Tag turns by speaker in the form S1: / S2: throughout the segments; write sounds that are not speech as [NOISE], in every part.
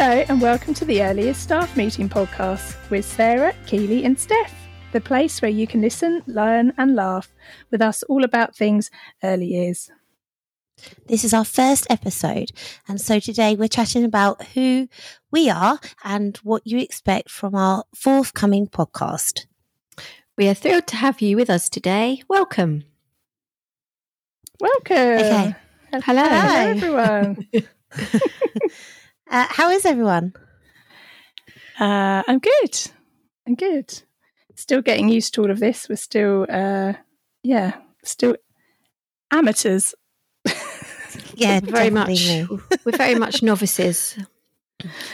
S1: Hello, and welcome to the Early Years Staff Meeting podcast with Sarah, Keely, and Steph, the place where you can listen, learn, and laugh with us all about things early years.
S2: This is our first episode, and so today we're chatting about who we are and what you expect from our forthcoming podcast.
S3: We are thrilled to have you with us today. Welcome.
S1: Welcome.
S2: Okay.
S3: Hello.
S1: Hello, everyone. [LAUGHS] [LAUGHS]
S2: Uh, how is everyone?
S1: uh, I'm good. I'm good. Still getting used to all of this. We're still, uh, yeah, still amateurs.
S2: Yeah,
S3: very much. We're very much novices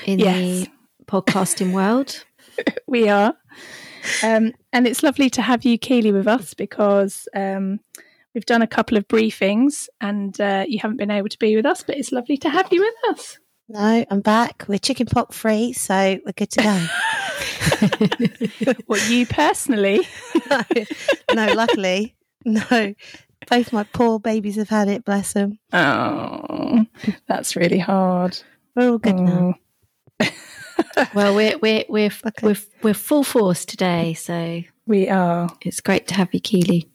S3: in
S1: Yes.
S3: the podcasting world. [LAUGHS]
S1: we are. Um, and it's lovely to have you, Kealey, with us because um, we've done a couple of briefings and uh, you haven't been able to be with us, but it's lovely to have you with us.
S2: No, I'm back. We're chicken pox free, so we're good to go. [LAUGHS]
S1: What you personally? [LAUGHS]
S2: no, no, luckily, no. Both my poor babies have had it. Bless them.
S1: Oh, that's really hard.
S2: We're all good now.
S1: Oh, [LAUGHS]
S3: Well, we're we're we're
S2: Okay.
S3: we're we're full force today, so
S1: we are.
S3: it's great to have you, Kealey.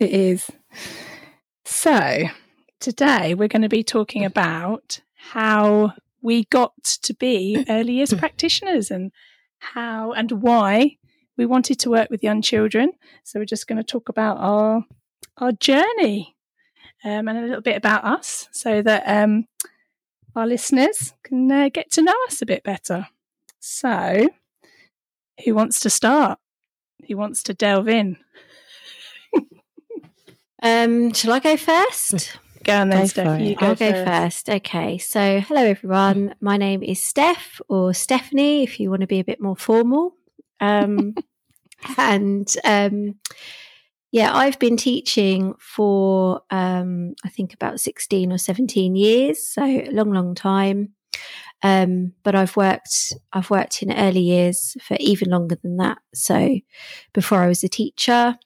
S1: It is. So, today we're going to be talking about how we got to be [LAUGHS] early years practitioners and how and why we wanted to work with young children. So, we're just going to talk about our our journey um, and a little bit about us so that um, our listeners can uh, get to know us a bit better. So, who wants to start? Who wants to delve in? [LAUGHS]
S3: Um, shall I go first? [LAUGHS]
S1: Go on then,
S2: Go
S1: Steph. You go
S3: I'll go
S1: first.
S3: first. Okay. So, hello everyone. My name is Steph or Stephanie, if you want to be a bit more formal. Um, [LAUGHS] and um, yeah, I've been teaching for um, I think about sixteen or seventeen years, so a long, long time. Um, but I've worked I've worked in early years for even longer than that. So, before I was a teacher,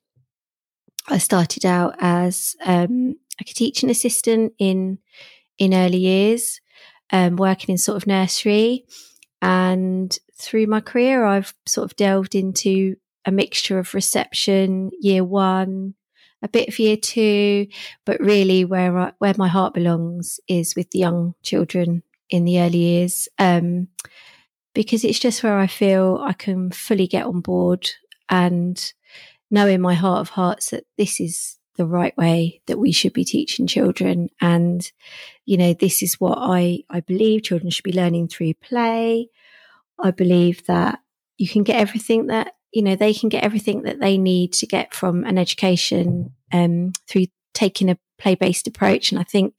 S3: I started out as um, like a teaching assistant in in early years, um, working in sort of nursery, and through my career, I've sort of delved into a mixture of reception, year one, a bit of year two, but really where I, where my heart belongs is with the young children in the early years, um, because it's just where I feel I can fully get on board and know in my heart of hearts that this is the right way that we should be teaching children. And you know this is what i i believe children should be learning through play. I believe that you can get everything that you know they can get everything that they need to get from an education um, through taking a play-based approach. And i think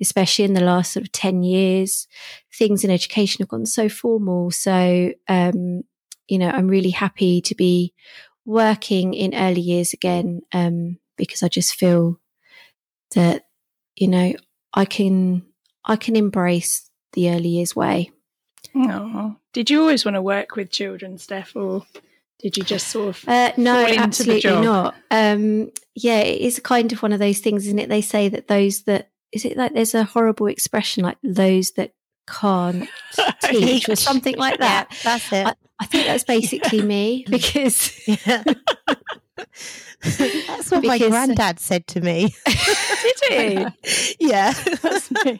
S3: especially in the last sort of 10 years things in education have gone so formal. So um, you know i'm really happy to be working in early years again um, because I just feel that you know I can I can embrace the early years way.
S1: Oh, did you always want to work with children, Steph, or did you just sort of?
S3: Uh, no,
S1: Fall into the
S3: absolutely not. Um, yeah, it is kind of one of those things, isn't it? They say that those that is it like there's a horrible expression like those that can't [LAUGHS] teach or something like that.
S2: Yeah, that's it.
S3: I, I think that's basically me [LAUGHS] because
S2: Yeah. [LAUGHS] [LAUGHS] That's what my
S3: Because-
S2: granddad said to me. [LAUGHS]
S1: Did he? [LAUGHS]
S2: yeah.
S1: That's me.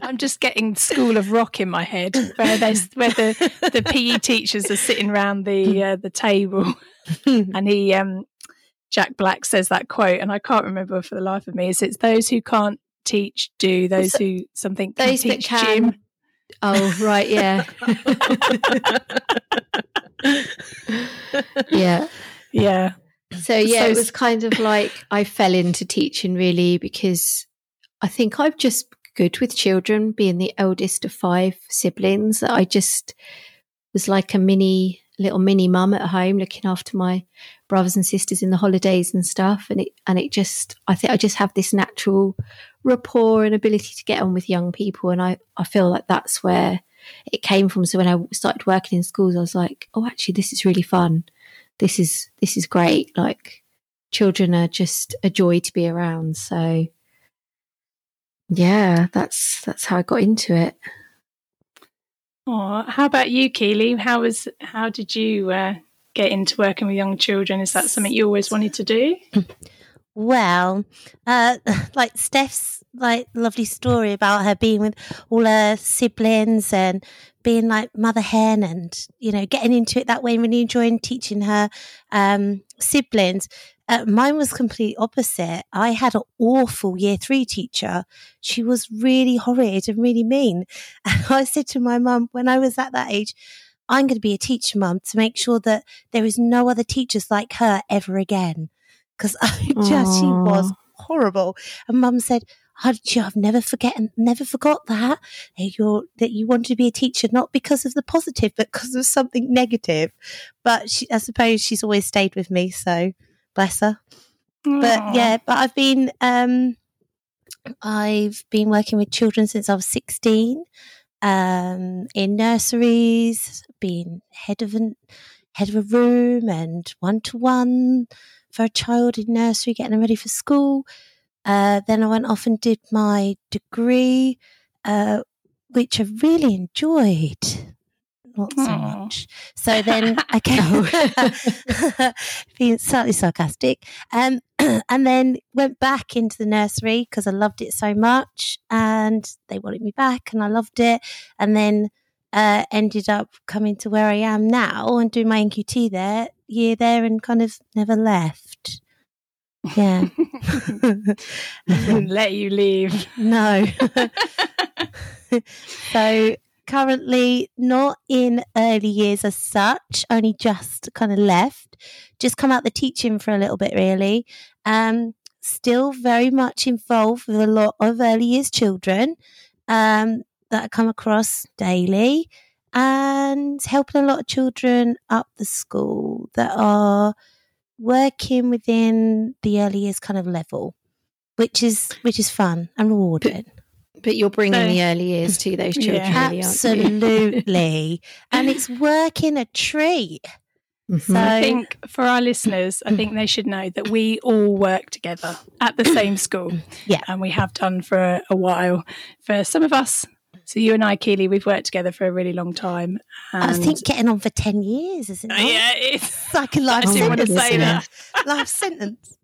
S1: I'm just getting School of Rock in my head, where there's where the, the PE teachers are sitting around the uh, the table, and he um Jack Black says that quote, and I can't remember for the life of me. Is it's those who can't teach do, those who something can
S3: those that
S1: teach
S3: can.
S1: gym.
S3: Oh right, yeah, yeah.
S1: Yeah,
S3: So yeah,
S1: So
S3: it was kind of like I fell into teaching really because I think I'm just good with children, being the eldest of five siblings. That I just was like a mini little mini mum at home, looking after my brothers and sisters in the holidays and stuff. And it and it just I think I just have this natural rapport and ability to get on with young people, and I I feel like that's where it came from. So when I started working in schools, I was like, oh, actually, this is really fun this is this is great like children are just a joy to be around so yeah that's that's how i got into it
S1: Oh, how about you, Kealey? How was how did you uh, get into working with young children? Is that something you always wanted to do? [LAUGHS]
S2: Well, uh, [LAUGHS] like Steph's like lovely story about her being with all her siblings and being like mother hen and you know getting into it that way and really enjoying teaching her um, siblings. Uh, mine was complete opposite. I had an awful year three teacher. She was really horrid and really mean. [LAUGHS] And I said to my mum when I was at that age, I'm going to be a teacher, mum, to make sure that there is no other teachers like her ever again. Because [LAUGHS] I just, she was horrible. And mum said, how "I- I've never forgotten, never forgot that you're that you wanted to be a teacher, not because of the positive, but because of something negative. But she, I suppose she's always stayed with me, so bless her. But
S1: Aw.
S2: yeah, but I've been um, I've been working with children since I was sixteen, um, in nurseries, been head of an head of a room and one to one for a child in nursery, getting them ready for school. Uh, then I went off and did my degree, uh, which I really enjoyed. Not so
S1: Aw.
S2: much. So then I [LAUGHS] came, [LAUGHS] being slightly sarcastic, um, [CLEARS THROAT] and then went back into the nursery because I loved it so much, and they wanted me back, and I loved it, and then uh, ended up coming to where I am now and doing my NQT there year there, and kind of never left. Yeah.
S1: Wouldn't [LAUGHS] [LAUGHS] let you leave.
S2: no. [LAUGHS] so currently not in early years as such, only just kind of left, just come out the teaching for a little bit really. Um, still very much involved with a lot of early years children um, that I come across daily and helping a lot of children up the school that are working within the early years kind of level which is which is fun and rewarding
S3: But you're bringing
S1: So-
S3: the early years to those [LAUGHS] children,
S1: Yeah.
S3: really.
S2: Absolutely. [LAUGHS] and it's working a treat.
S3: Mhm.
S2: So-
S1: I think for our listeners, I think they should know that we all work together at the same school.
S2: Yeah.
S1: And we have done for a, a while. For some of us, so you and I, Kealey, we've worked together for a really long time.
S2: I
S1: And
S2: think getting on for 10 years, isn't it?
S1: yeah, it's,
S2: It's like a life
S1: I didn't want to
S2: sentence.
S1: say that. [LAUGHS]
S2: Life sentence.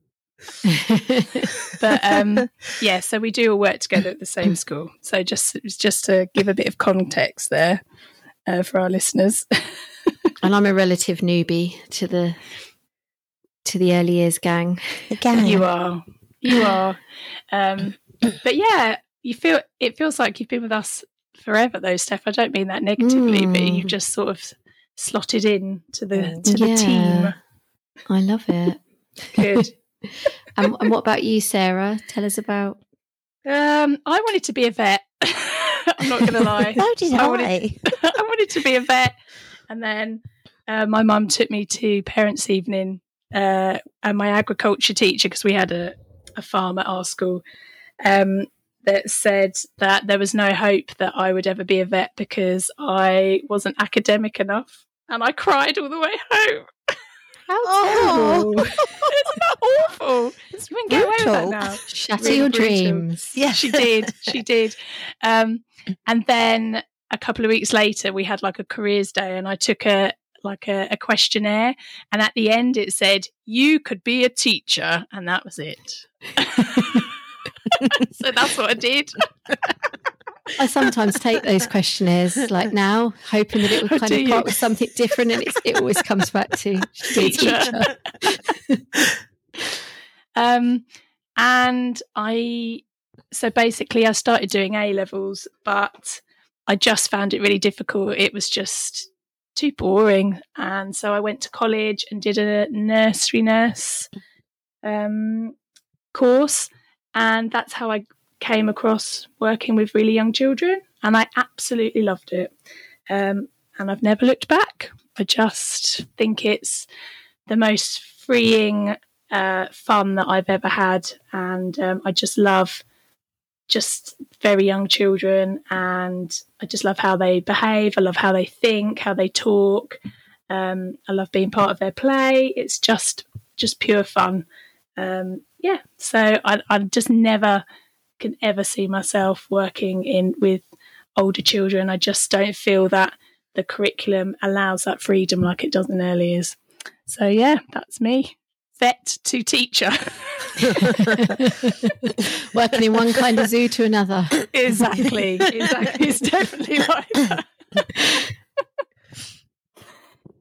S1: but um, [LAUGHS] yeah, so we do all work together at the same [CLEARS THROAT] school. So just just to give a bit of context there uh, for our listeners. [LAUGHS]
S3: and I'm a relative newbie to the to the early years gang.
S2: Again.
S1: You are, you are. Um, but yeah, you feel it feels like you've been with us forever, though, Steph. I don't mean that negatively, but
S3: Mm.
S1: you've just sort of slotted in to the
S2: Mm.
S1: to the
S3: Yeah.
S1: team.
S3: I love it.
S1: Good. [LAUGHS] [LAUGHS]
S3: and, and what about you, Sarah? Tell us about.
S1: Um, I wanted to be a vet. [LAUGHS] I'm not going to lie.
S2: So did
S1: I
S2: I.
S1: wanted- I wanted to be a vet, and then uh, my mum took me to parents' evening, uh, and my agriculture teacher, because we had a, a farm at our school, um, that said that there was no hope that I would ever be a vet because I wasn't academic enough, and I cried all the way home.
S3: How
S2: Oh.
S3: terrible. [LAUGHS]
S1: Isn't that awful? You can get away with that now.
S3: Shatter
S1: Really
S3: your
S1: brutal.
S3: dreams.
S2: Yeah.
S1: she did she did um and then a couple of weeks later we had like a careers day and i took a like a, a questionnaire and at the end it said you could be a teacher and that was it [LAUGHS] [LAUGHS] so that's what i did.
S3: I sometimes take those questionnaires like now, hoping that it would kind of up with something different, and it's, it always comes back to [LAUGHS]
S1: Teacher. [LAUGHS] um and i so basically i started doing a levels but i just found it really difficult. It was just too boring. And so i went to college and did a nursery nurse um course and that's how i came across working with really young children and i absolutely loved it um and i've never looked back i just think it's the most freeing uh, fun that I've ever had, and um, I just love just very young children, and I just love how they behave. I love how they think, how they talk. Um, I love being part of their play. It's just just pure fun. Um, yeah, so I, I just never can ever see myself working in with older children. I just don't feel that the curriculum allows that freedom like it does in early years. So yeah, that's me. Vet to teacher. [LAUGHS]
S3: Working in one kind of zoo to another. [LAUGHS]
S1: exactly. Exactly. It's definitely like that. [LAUGHS]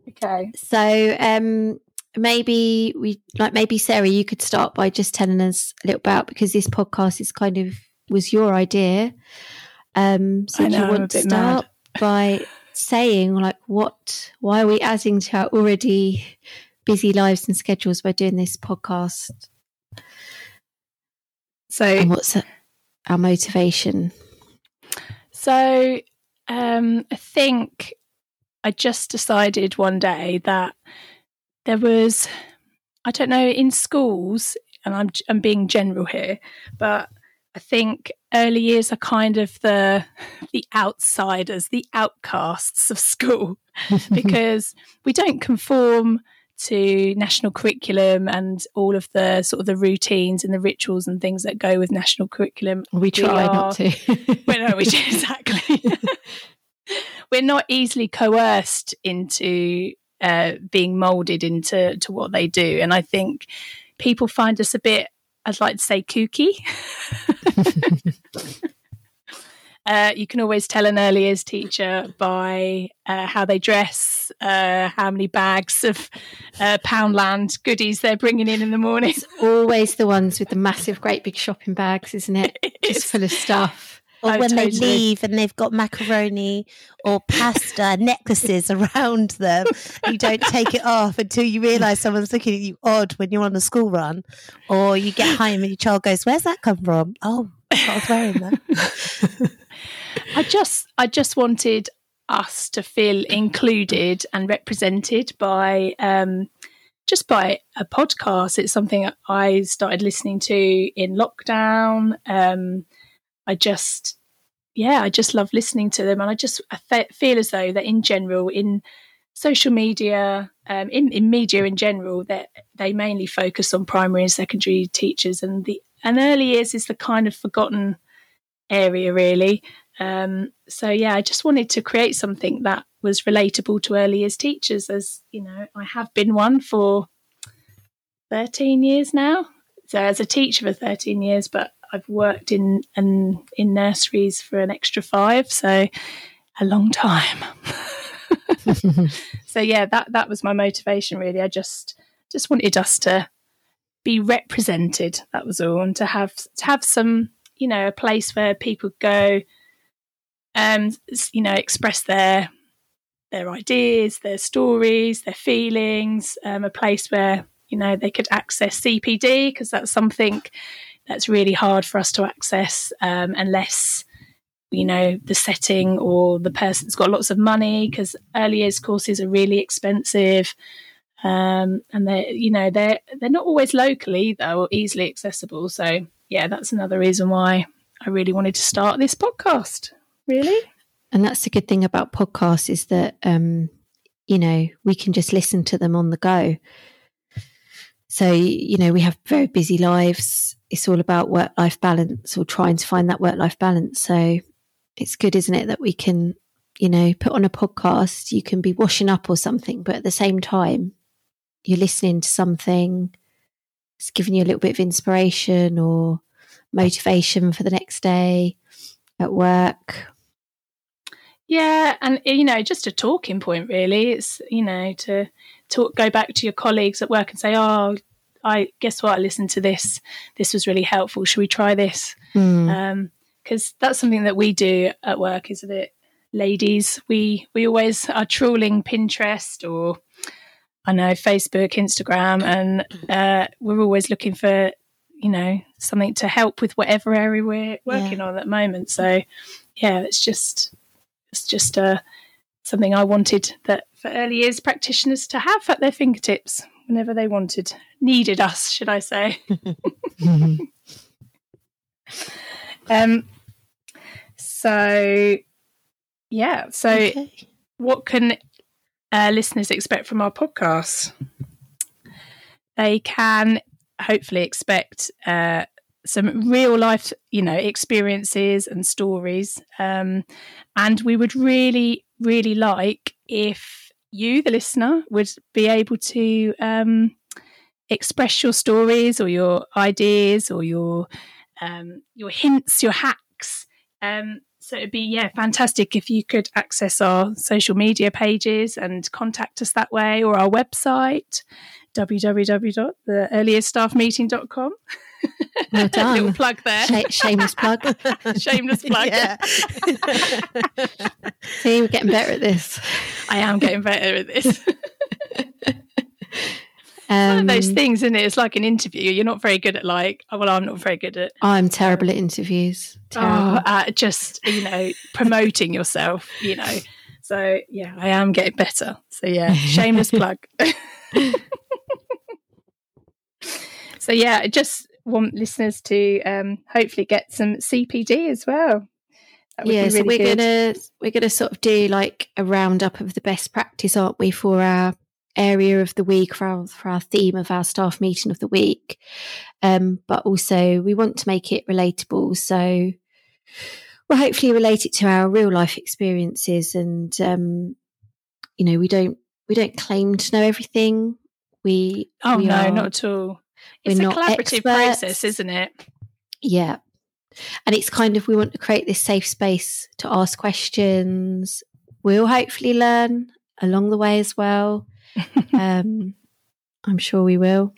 S1: okay.
S3: So um maybe we like maybe Sarah, you could start by just telling us a little about because this podcast is kind of was your idea. Um so
S1: I
S3: do
S1: know,
S3: you want to start
S1: mad. [LAUGHS]
S3: by saying like what why are we adding to our already busy lives and schedules by doing this podcast
S1: So
S3: and what's our motivation
S1: So um, I think I just decided one day that there was, I don't know, in schools, and I'm I'm being general here, but I think early years are kind of the the outsiders, the outcasts of school, [LAUGHS] because we don't conform to national curriculum and all of the sort of the routines and the rituals and things that go with national curriculum.
S3: We try
S1: are-
S3: not to. [LAUGHS]
S1: Well, no, we do exactly. [LAUGHS] We're not easily coerced into uh, being molded into to what they do, and I think people find us a bit. I'd like to say kooky. [LAUGHS] Uh, you can always tell an early years teacher by uh, how they dress, uh, how many bags of uh, Poundland goodies they're bringing in in the morning.
S3: It's always the ones with the massive, great big shopping bags, isn't it? [LAUGHS] Just full of stuff.
S2: Or
S1: Oh,
S2: when they leave and they've got macaroni or pasta [LAUGHS] necklaces around them, you don't take it off until you realise someone's looking at you odd when you're on a school run, or you get home and your child goes, "Where's that come from?" Oh, I was wearing that.
S1: I just I just wanted us to feel included and represented by um, just by a podcast. It's something I started listening to in lockdown. Um, I just yeah, I just love listening to them, and I just I fe- feel as though that in general in social media, um, in in media in general, that they mainly focus on primary and secondary teachers, and the and early years is the kind of forgotten area really. Um, so yeah, I just wanted to create something that was relatable to early years teachers, as you know, I have been one for thirteen years now. So as a teacher for thirteen years, but I've worked in in, in nurseries for an extra five, so a long time. [LAUGHS] so yeah, that that was my motivation really. I just just wanted us to be represented. That was all, and to have to have some, you know, a place where people go, um, s- you know, express their their ideas, their stories, their feelings. Um, a place where you know they could access CPD because that's something that's really hard for us to access um, unless you know the setting or the person's got lots of money because early years courses are really expensive. Um, and they're you know they're they're not always locally though or easily accessible. So yeah that's another reason why i really wanted to start this podcast. Really?
S3: And that's the good thing about podcasts is that um, you know we can just listen to them on the go. So you know we have very busy lives. It's all about work life balance or trying to find that work life balance. So it's good, isn't it, that we can you know put on a podcast. You can be washing up or something, but at the same time you're listening to something. It's giving you a little bit of inspiration or motivation for the next day at work.
S1: Yeah, and you know, just a talking point really. It's you know to talk, go back to your colleagues at work and say, "Oh, I guess what? I listened to this. This was really helpful. Should we try this?"
S3: Mm.
S1: Because that's something that we do at work, isn't it, ladies? We we always are trawling Pinterest or I know Facebook, Instagram, and uh, we're always looking for you know something to help with whatever area we're working on at the moment. So yeah, it's just it's just uh, something I wanted that for early years practitioners to have at their fingertips whenever they wanted, needed us, should I say? [LAUGHS] Um, so yeah, so
S2: Okay.
S1: what can uh, listeners expect from our podcast? They can hopefully expect uh, some real life, you know, experiences and stories. Um, and we would really, really like if you, the listener, would be able to um, express your stories or your ideas or your um, your hints, your hacks. Um, so it'd be yeah fantastic if you could access our social media pages and contact us that way or our website www.theearlyyearsstaffmeeting.com. [LAUGHS]
S3: Well [LAUGHS] done.
S1: Little plug there.
S3: Sh- shameless plug. [LAUGHS]
S1: Shameless plug.
S2: Yeah. [LAUGHS]
S3: See, we're getting better at this.
S1: I am getting better at this.
S3: Um,
S1: One of those things, isn't it? It's like an interview. You're not very good at like. oh, Well, I'm not very good at.
S3: I'm terrible at interviews. Terrible.
S1: Oh, uh, just you know, promoting yourself. You know. So yeah, I am getting better. So yeah, shameless plug. so yeah, just want listeners to um, hopefully get some CPD as well.
S3: Yeah,
S1: be
S3: so we're
S1: good.
S3: gonna we're gonna sort of do like a roundup of the best practice, aren't we, for our area of the week, for our for our theme of our staff meeting of the week. Um, but also we want to make it relatable, so we'll hopefully relate it to our real life experiences and um, you know, we don't we don't claim to know everything. We
S1: Oh
S3: we
S1: no,
S3: are-
S1: not at all.
S3: We're
S1: It's a
S3: not
S1: collaborative
S3: experts.
S1: process, isn't it?
S3: Yeah. And it's kind of, we want to create this safe space to ask questions. We'll hopefully learn along the way as well. [LAUGHS] um, I'm sure we will.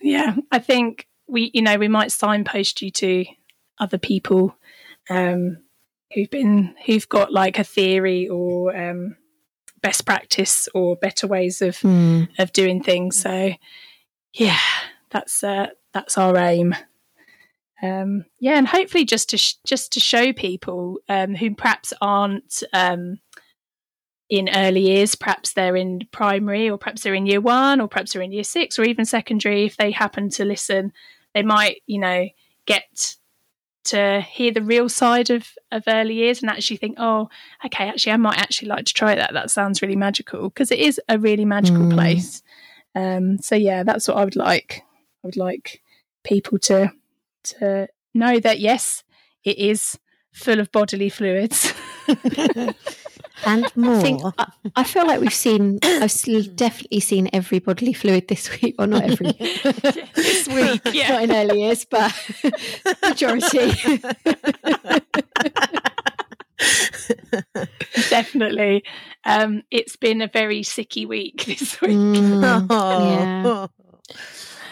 S1: Yeah, I think we, you know, we might signpost you to other people um, who've been, who've got like a theory or um, best practice or better ways of
S3: Hmm.
S1: of doing things. So, yeah, that's uh, that's our aim. Um, yeah, and hopefully just to sh- just to show people um, who perhaps aren't um, in early years, perhaps they're in primary, or perhaps they're in year one, or perhaps they're in year six, or even secondary. If they happen to listen, they might, you know, get to hear the real side of of early years and actually think, oh, okay, actually, I might actually like to try that. That sounds really magical because it is a really magical
S3: Mm.
S1: place. Um, so yeah, that's what I would like. I would like people to to know that yes, it is full of bodily fluids. [LAUGHS] [LAUGHS]
S2: and more.
S3: I think I, I feel like we've seen, I've definitely seen every bodily fluid this week, or not every [LAUGHS]
S1: this week, yeah.
S3: not in early years, but majority. [LAUGHS]
S1: Definitely. Um, it's been a very sicky week [LAUGHS] this week.
S3: Mm, [LAUGHS]
S2: Oh.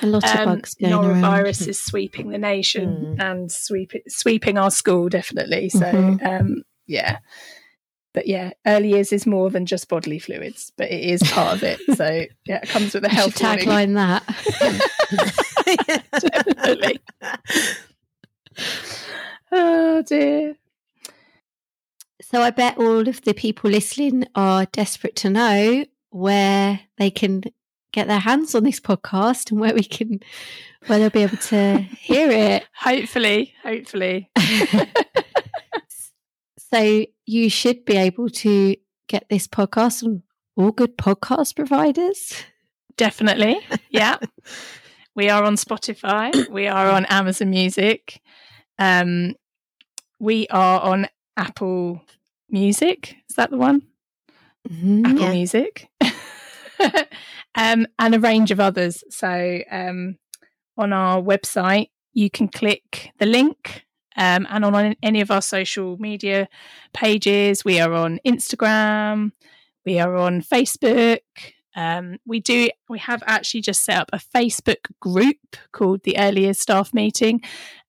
S3: a lot of
S1: Um,
S3: bugs going around.
S1: norovirus is sweeping the nation
S2: Mm.
S1: and sweep, sweeping our school definitely. So
S3: Mhm.
S1: um, yeah, but yeah, early years is more than just bodily fluids, but it is part of it. So yeah, it comes with a
S3: We should
S1: health warning.
S3: tagline that.
S1: definitely. Oh dear.
S3: So I bet all of the people listening are desperate to know where they can get their hands on this podcast and where we can where they'll be able to [LAUGHS] hear it.
S1: Hopefully, hopefully. [LAUGHS]
S3: So you should be able to get this podcast on all good podcast providers.
S1: Definitely. [LAUGHS] Yeah. we are on Spotify. We are on Amazon Music. Um, we are on Apple Music. Is that the one?
S3: Mhm.
S1: Apple
S2: Yeah.
S1: Music. [LAUGHS] um, and a range of others. So um, on our website, you can click the link. Um, and on any of our social media pages, we are on Instagram, we are on Facebook. Um, we do. We have actually just set up a Facebook group called the Early Years Staff Meeting,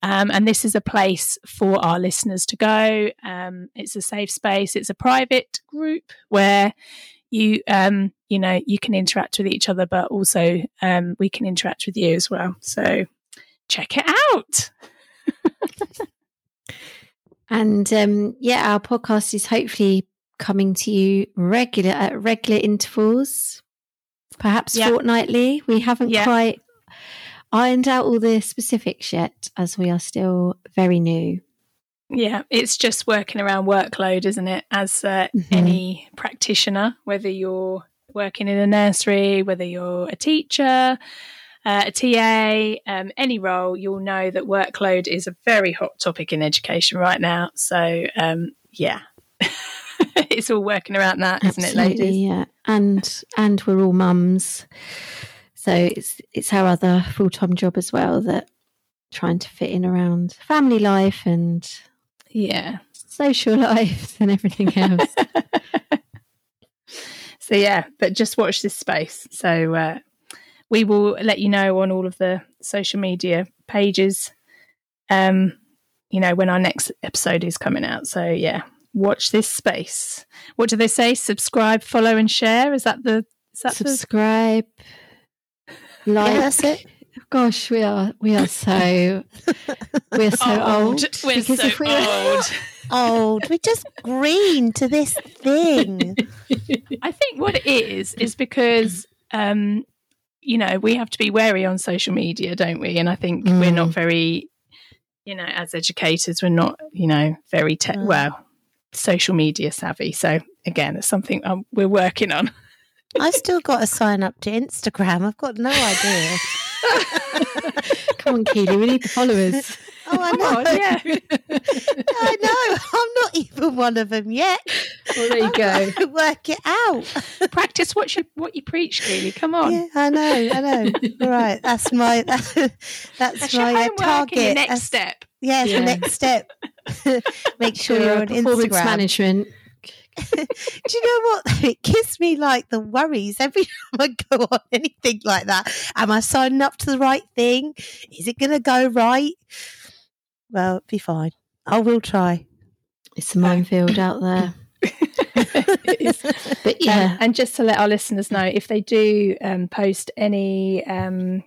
S1: um, and this is a place for our listeners to go. Um, it's a safe space. It's a private group where you, um, you know, you can interact with each other, but also um, we can interact with you as well. So check it out. [LAUGHS]
S3: And um, yeah, our podcast is hopefully coming to you regular at regular intervals, perhaps fortnightly. We haven't quite ironed out all the specifics yet, as we are still very new.
S1: Yeah, it's just working around workload, isn't it? As uh,
S3: Mhm.
S1: any practitioner, whether you're working in a nursery, whether you're a teacher, uh, a TA, um, any role, you'll know that workload is a very hot topic in education right now. So, um, yeah, [LAUGHS] [LAUGHS] it's all working around that, isn't it, ladies?
S3: Yeah, and and we're all mums, so it's it's our other full time job as well that trying to fit in around family life and
S1: Yeah.
S3: social [LAUGHS] life and everything else. [LAUGHS]
S1: So yeah, but just watch this space. So uh, we will let you know on all of the social media pages. Um, you know when our next episode is coming out. So yeah, watch this space. What do they say? Subscribe, follow, and share. Is that the? Is that the?
S3: Subscribe, like.
S2: yeah, that's it.
S3: Gosh, we are we are so we're so old.
S1: We're
S3: because
S1: so
S3: if we were-
S1: old. [LAUGHS]
S2: Old. We're just green to this thing.
S1: I think what it is is because um, you know we have to be wary on social media, don't we? And I think we're not
S2: Mm.
S1: very, you know, as educators, we're not, you know, very te-
S2: Mm.
S1: well social media savvy. So again, it's something um, we're working on.
S2: I've still got to sign up to Instagram. I've got no idea.
S3: Come on, Kealey, we need the followers.
S2: Oh, I
S1: Come
S2: know.
S1: on, yeah. [LAUGHS]
S2: I know. I'm not even one of them yet.
S3: Well, there you go. [LAUGHS]
S2: Work it out.
S1: Practice what you what you preach, really. Come on.
S2: Yeah, I know. I know. All right. That's my [LAUGHS] that's,
S1: That's your
S2: my uh, target.
S1: your next
S2: That's-
S1: step.
S2: Yeah,
S3: Yeah.
S2: the next step. [LAUGHS] Make sure
S3: For
S2: you're
S3: our
S2: on
S3: performance
S2: Instagram.
S3: management.
S2: Do you know what? It gives me like the worries every time I go on anything like that. Am I signing up to the right thing? Is it going to go right? Well, it'll be fine. I will try.
S3: It's a minefield out there. [LAUGHS] But
S1: Um,
S3: yeah,
S1: and just to let our listeners know, if they do um, post any um,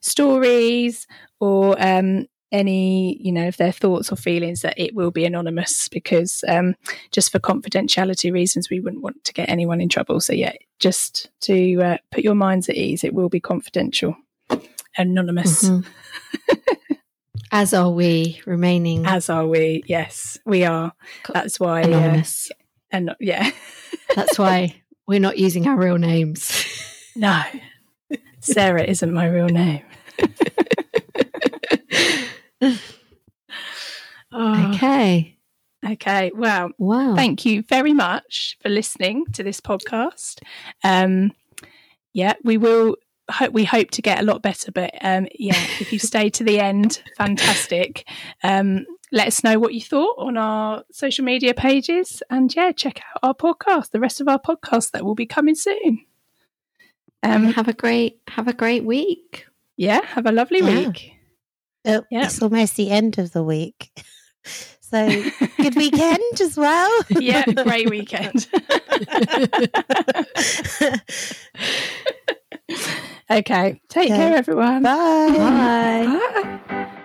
S1: stories or um, any, you know, of their thoughts or feelings, that it will be anonymous because um, just for confidentiality reasons, we wouldn't want to get anyone in trouble. So, yeah, just to uh, put your minds at ease, it will be confidential, anonymous,
S3: Mhm. [LAUGHS] as are we remaining
S1: as are we. Yes, we are. That's why. Uh,
S3: anonymous.
S1: and yeah, [LAUGHS]
S3: That's why we're not using our real names.
S1: no, Sarah isn't my real name. Oh, [LAUGHS]
S3: Okay.
S1: okay. Well,
S3: Wow.
S1: thank you very much for listening to this podcast. Um, yeah, we will. Hope, we hope to get a lot better, but um, yeah, if you stay to the end, fantastic. Um, let us know what you thought on our social media pages, and yeah, check out our podcast, the rest of our podcast that will be coming soon. Um,
S3: have a great have a great week.
S1: yeah, have a lovely
S2: Yeah.
S1: week.
S2: Oh,
S1: Yeah.
S2: It's almost the end of the week. [LAUGHS] So good weekend as well. [LAUGHS]
S1: yeah, great weekend. [LAUGHS] okay, take
S2: Okay.
S1: care, everyone.
S2: Bye.
S3: Bye.
S1: Bye.